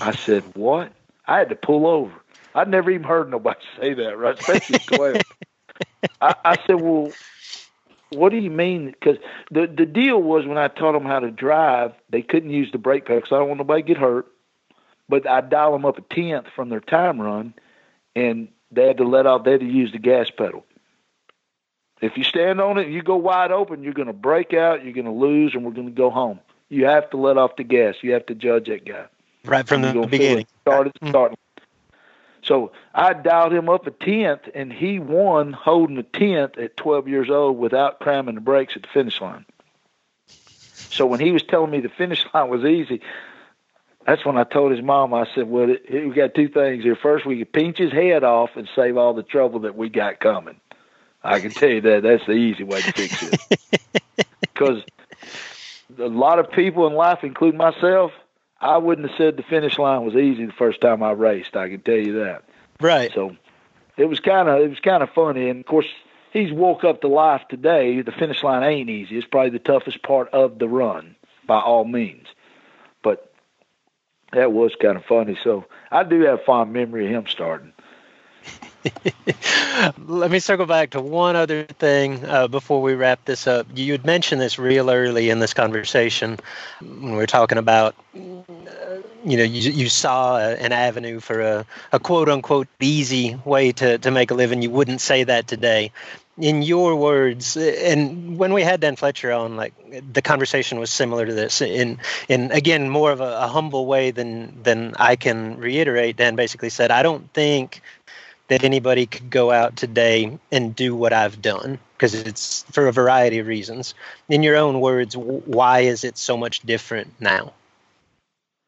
I said, what? I had to pull over. I'd never even heard nobody say that, right? Especially 12. I, I said, well, what do you mean? Because the the deal was when I taught them how to drive, they couldn't use the brake pedal because I don't want nobody to get hurt. But I dial them up a tenth from their time run, and they had to let off. They had to use the gas pedal. If you stand on it, and you go wide open, you're going to break out, you're going to lose, and we're going to go home you have to let off the gas. You have to judge that guy. Right from the beginning. Started mm-hmm. starting. So I dialed him up a tenth, and he won holding a tenth at 12 years old without cramming the brakes at the finish line. So when he was telling me the finish line was easy, that's when I told his mom. I said, "Well, we got two things here. First, we could pinch his head off and save all the trouble that we got coming. I can tell you that that's the easy way to fix it. Because a lot of people in life, including myself, I wouldn't have said the finish line was easy the first time I raced. I can tell you that. Right. So it was kind of it was kind of funny, and of course he's woke up to life today. The finish line ain't easy. It's probably the toughest part of the run by all means. But that was kind of funny. So I do have fond memory of him starting. Let me circle back to one other thing uh, before we wrap this up. You had mentioned this real early in this conversation when we were talking about, uh, you know, you, you saw a, an avenue for a, a quote unquote easy way to, to make a living. You wouldn't say that today. In your words, and when we had Dan Fletcher on, like the conversation was similar to this. In in again more of a, a humble way than than I can reiterate. Dan basically said, "I don't think that anybody could go out today and do what I've done because it's for a variety of reasons. In your own words, why is it so much different now?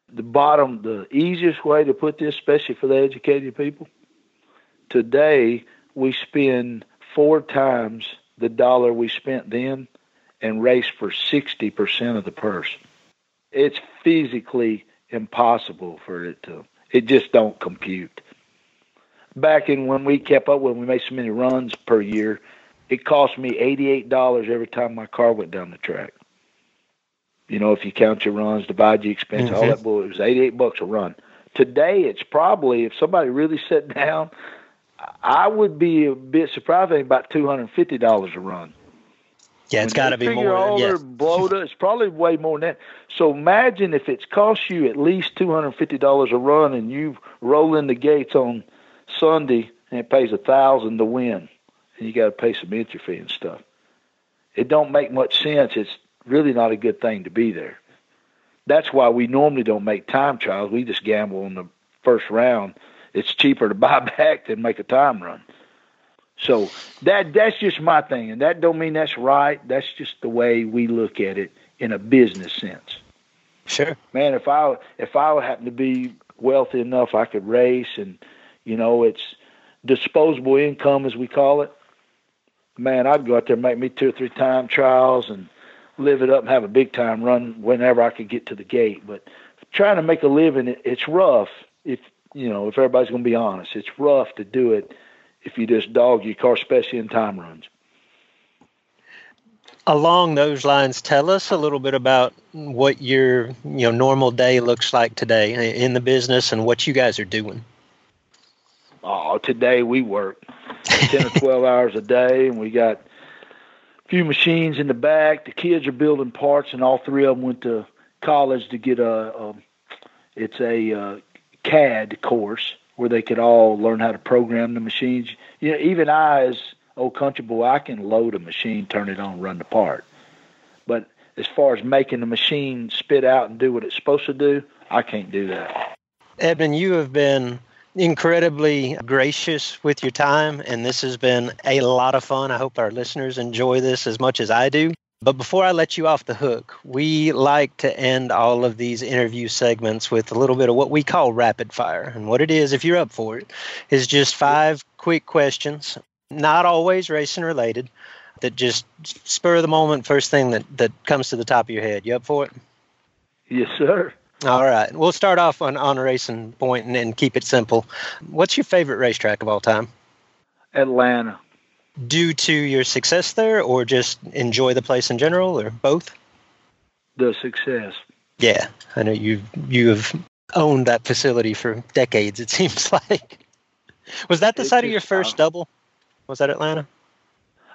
The bottom, the easiest way to put this, especially for the educated people, today we spend four times the dollar we spent then and race for 60% of the purse. It's physically impossible for it to, it just don't compute back in when we kept up when we made so many runs per year, it cost me eighty-eight dollars every time my car went down the track. You know, if you count your runs, divide your expense, mm-hmm. all that bull, it was eighty-eight bucks a run. Today, it's probably if somebody really sat down, I would be a bit surprised. I think about two hundred fifty dollars a run. Yeah, it's got to be more. All yes. their it's probably way more than that. So imagine if it's cost you at least two hundred fifty dollars a run, and you roll in the gates on Sunday and it pays a thousand to win, and you got to pay some entry fee and stuff. It don't make much sense. It's really not a good thing to be there. That's why we normally don't make time trials. We just gamble on the first round. It's cheaper to buy back than make a time run. So that that's just my thing, and that don't mean that's right. That's just the way we look at it in a business sense. Sure, man. If I if I happen to be wealthy enough, I could race and you know, it's disposable income, as we call it. Man, I'd go out there and make me two or three time trials and live it up and have a big time run whenever I could get to the gate. But trying to make a living, it, it's rough. If you know, if everybody's going to be honest, it's rough to do it if you just dog your car, especially in time runs. Along those lines, tell us a little bit about what your you know normal day looks like today in the business and what you guys are doing. Oh, today we work ten or twelve hours a day, and we got a few machines in the back. The kids are building parts, and all three of them went to college to get a. a it's a uh, CAD course where they could all learn how to program the machines. You know, even I, as old country boy, I can load a machine, turn it on, run the part. But as far as making the machine spit out and do what it's supposed to do, I can't do that. Edmond, you have been incredibly gracious with your time, and this has been a lot of fun. I hope our listeners enjoy this as much as I do. But before I let you off the hook, we like to end all of these interview segments with a little bit of what we call rapid fire. And what it is, if you're up for it, is just five quick questions, not always racing related, that just spur the moment, first thing that, that comes to the top of your head. You up for it? Yes, sir. All right. We'll start off on, on a racing point and, and keep it simple. What's your favorite racetrack of all time? Atlanta. Due to your success there or just enjoy the place in general or both? The success. Yeah. I know you you have owned that facility for decades, it seems like. Was that the site of your first uh, double? Was that Atlanta?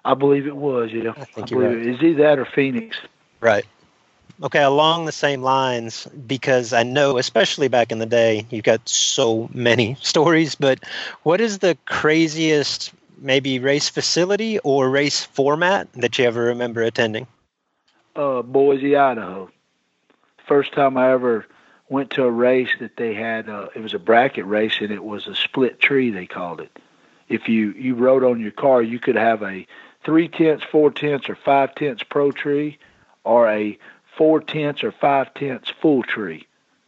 I believe it was, yeah. I think I you're right. It. Is either that or Phoenix? Right. Okay, along the same lines, because I know, especially back in the day, you've got so many stories, but what is the craziest, maybe race facility or race format that you ever remember attending? Uh, Boise, Idaho. First time I ever went to a race that they had, uh, it was a bracket race and it was a split tree, they called it. If you, you rode on your car, you could have a three tenths, four tenths, or five tenths pro tree or a four tenths or five tenths full tree.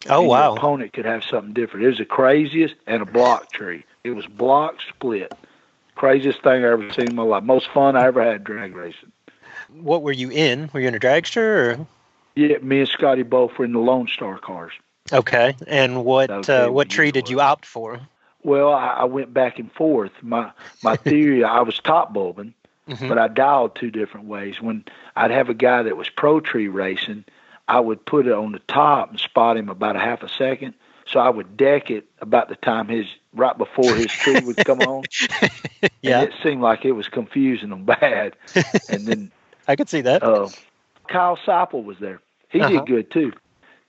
Oh and wow! Your opponent could have something different. It was the craziest and a block tree. It was block split. Craziest thing I ever seen in my life. Most fun I ever had drag racing. What were you in? Were you in a dragster or? Yeah, me and Scotty both were in the Lone Star cars. Okay, and what uh, what tree did you opt for? Well, I, I went back and forth. My my theory, I was top bulbing, mm-hmm. but I dialed two different ways. When I'd have a guy that was pro tree racing, I would put it on the top and spot him about a half a second. So I would deck it about the time his right before his tree would come on. yeah, and it seemed like it was confusing them bad. And then I could see that. Uh, Kyle Seipel was there. He uh-huh. did good too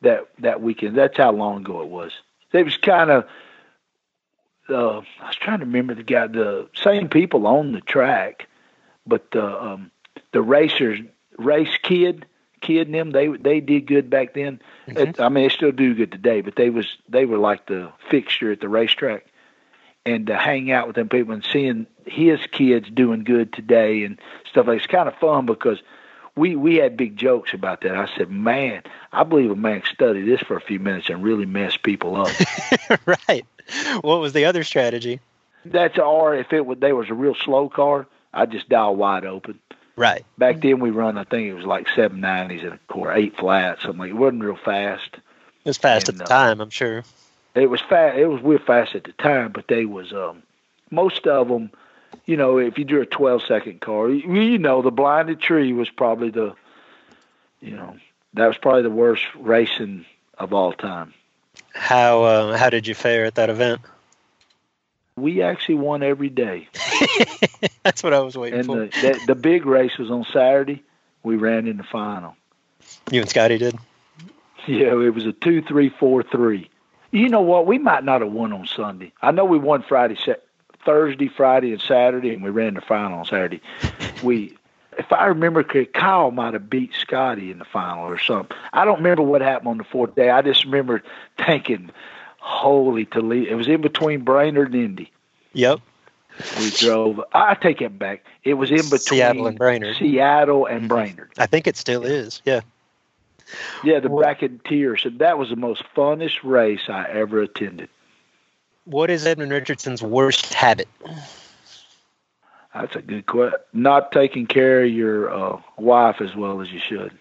that that weekend. That's how long ago it was. It was kind of. Uh, I was trying to remember the guy. The same people on the track, but uh, um, the racers, race kid, kid and them, they they did good back then. Mm-hmm. I mean, they still do good today, but they was they were like the fixture at the racetrack. and to hang out with them people and seeing his kids doing good today and stuff like it's kind of fun because we we had big jokes about that. I said, "Man, I believe a man study this for a few minutes and really mess people up." right. What was the other strategy? That's or if it was they was a real slow car, I just dial wide open. Right. Back then we run, I think it was like seven nineties and a quarter, eight flat, something like. It wasn't real fast. It was fast And, at the uh, time, I'm sure. It was fast. It was real fast at the time, but they was um most of them. You know, if you drew a twelve second car, you, you know the blinded tree was probably the, you know, that was probably the worst racing of all time. How uh, how did you fare at that event? We actually won every day. That's what I was waiting And for. the, the the big race was on Saturday. We ran in the final. You and Scotty did. Yeah, it was a two, three, four, three. You know what? We might not have won on Sunday. I know we won Friday, Thursday, Friday, and Saturday, and we ran the final on Saturday. We, if I remember correctly, Kyle might have beat Scotty in the final or something. I don't remember what happened on the fourth day. I just remember thinking, "Holy Toledo!" It was in between Brainerd and Indy. Yep. We drove. I take it back. It was in between Seattle and Brainerd. Seattle and Brainerd. I think it still is. Yeah. Yeah, the bracketeer. So that was the most funnest race I ever attended. What is Edmond Richardson's worst habit? That's a good question. Not taking care of your uh, wife as well as you should.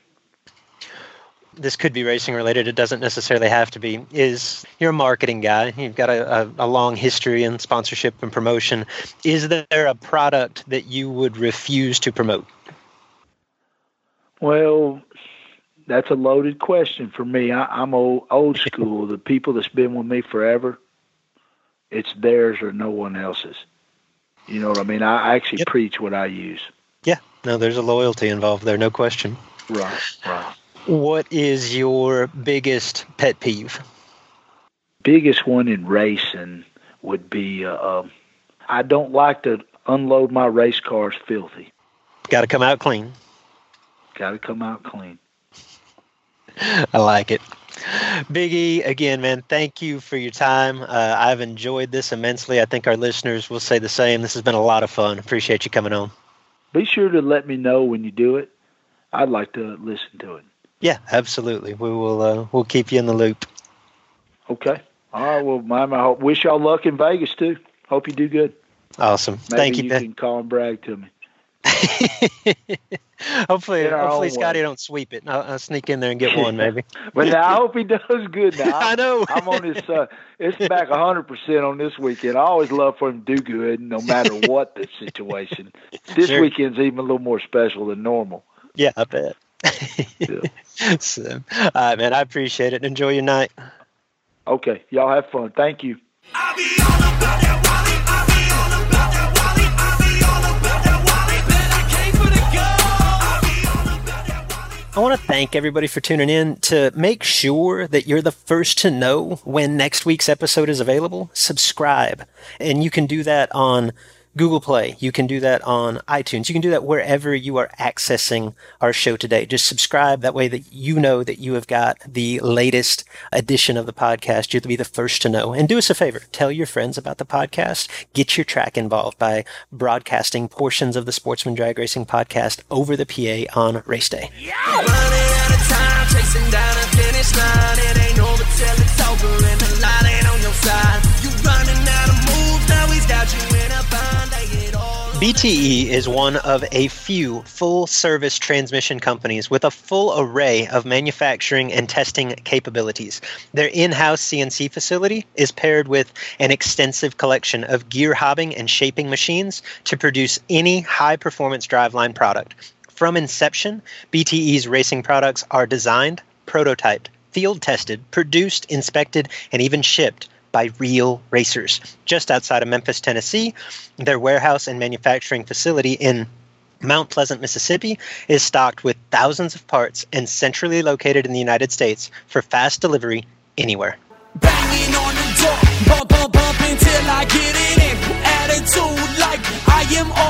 This could be racing related. It doesn't necessarily have to be. Is you're a marketing guy? You've got a, a, a long history in sponsorship and promotion. Is there a product that you would refuse to promote? Well, that's a loaded question for me. I, I'm old, old school. the people that's been with me forever, it's theirs or no one else's. You know what I mean? I actually Yep. preach what I use. Yeah. No, there's a loyalty involved there. No question. Right, right. What is your biggest pet peeve? Biggest one in racing would be uh, um, I don't like to unload my race cars filthy. Got to come out clean. Got to come out clean. I like it. Big E, again, man, thank you for your time. Uh, I've enjoyed this immensely. I think our listeners will say the same. This has been a lot of fun. Appreciate you coming on. Be sure to let me know when you do it. I'd like to listen to it. Yeah, absolutely. We will. Uh, we'll keep you in the loop. Okay. All right. Well, Mama, I hope, wish y'all luck in Vegas too. Hope you do good. Awesome. Maybe Thank you, you Ben. can call and brag to me. hopefully, hopefully Scotty way. don't sweep it. I'll, I'll sneak in there and get one, maybe. But now I hope he does good. Now I I'm, know. I'm on his. Uh, it's back 100 percent on this weekend. I always love for him to do good, no matter what the situation. This Sure. weekend's even a little more special than normal. Yeah, I bet. Yeah. so, all right, man. I appreciate it. Enjoy your night. Okay, y'all have fun. Thank you. I be all about that Wally. I be all about that Wally. I be all about that Wally. Bet I came for the gold. I be all about that Wally. I want to thank everybody for tuning in. To make sure that you're the first to know when next week's episode is available, subscribe. And you can do that on Google Play. You can do that on iTunes. You can do that wherever you are accessing our show today. Just subscribe. That way that you know that you have got the latest edition of the podcast. You'll be the first to know. And do us a favor. Tell your friends about the podcast. Get your track involved by broadcasting portions of the Sportsman Drag Racing podcast over the PA on race day. Running BTE is one of a few full service transmission companies with a full array of manufacturing and testing capabilities. Their in house CNC facility is paired with an extensive collection of gear hobbing and shaping machines to produce any high performance driveline product. From inception, BTE's racing products are designed, prototyped, field tested, produced, inspected, and even shipped by real racers. Just outside of Memphis, Tennessee, their warehouse and manufacturing facility in Mount Pleasant, Mississippi is stocked with thousands of parts and centrally located in the United States for fast delivery anywhere. banging on the door, bump, bump, bump until I get it in. Attitude like I am already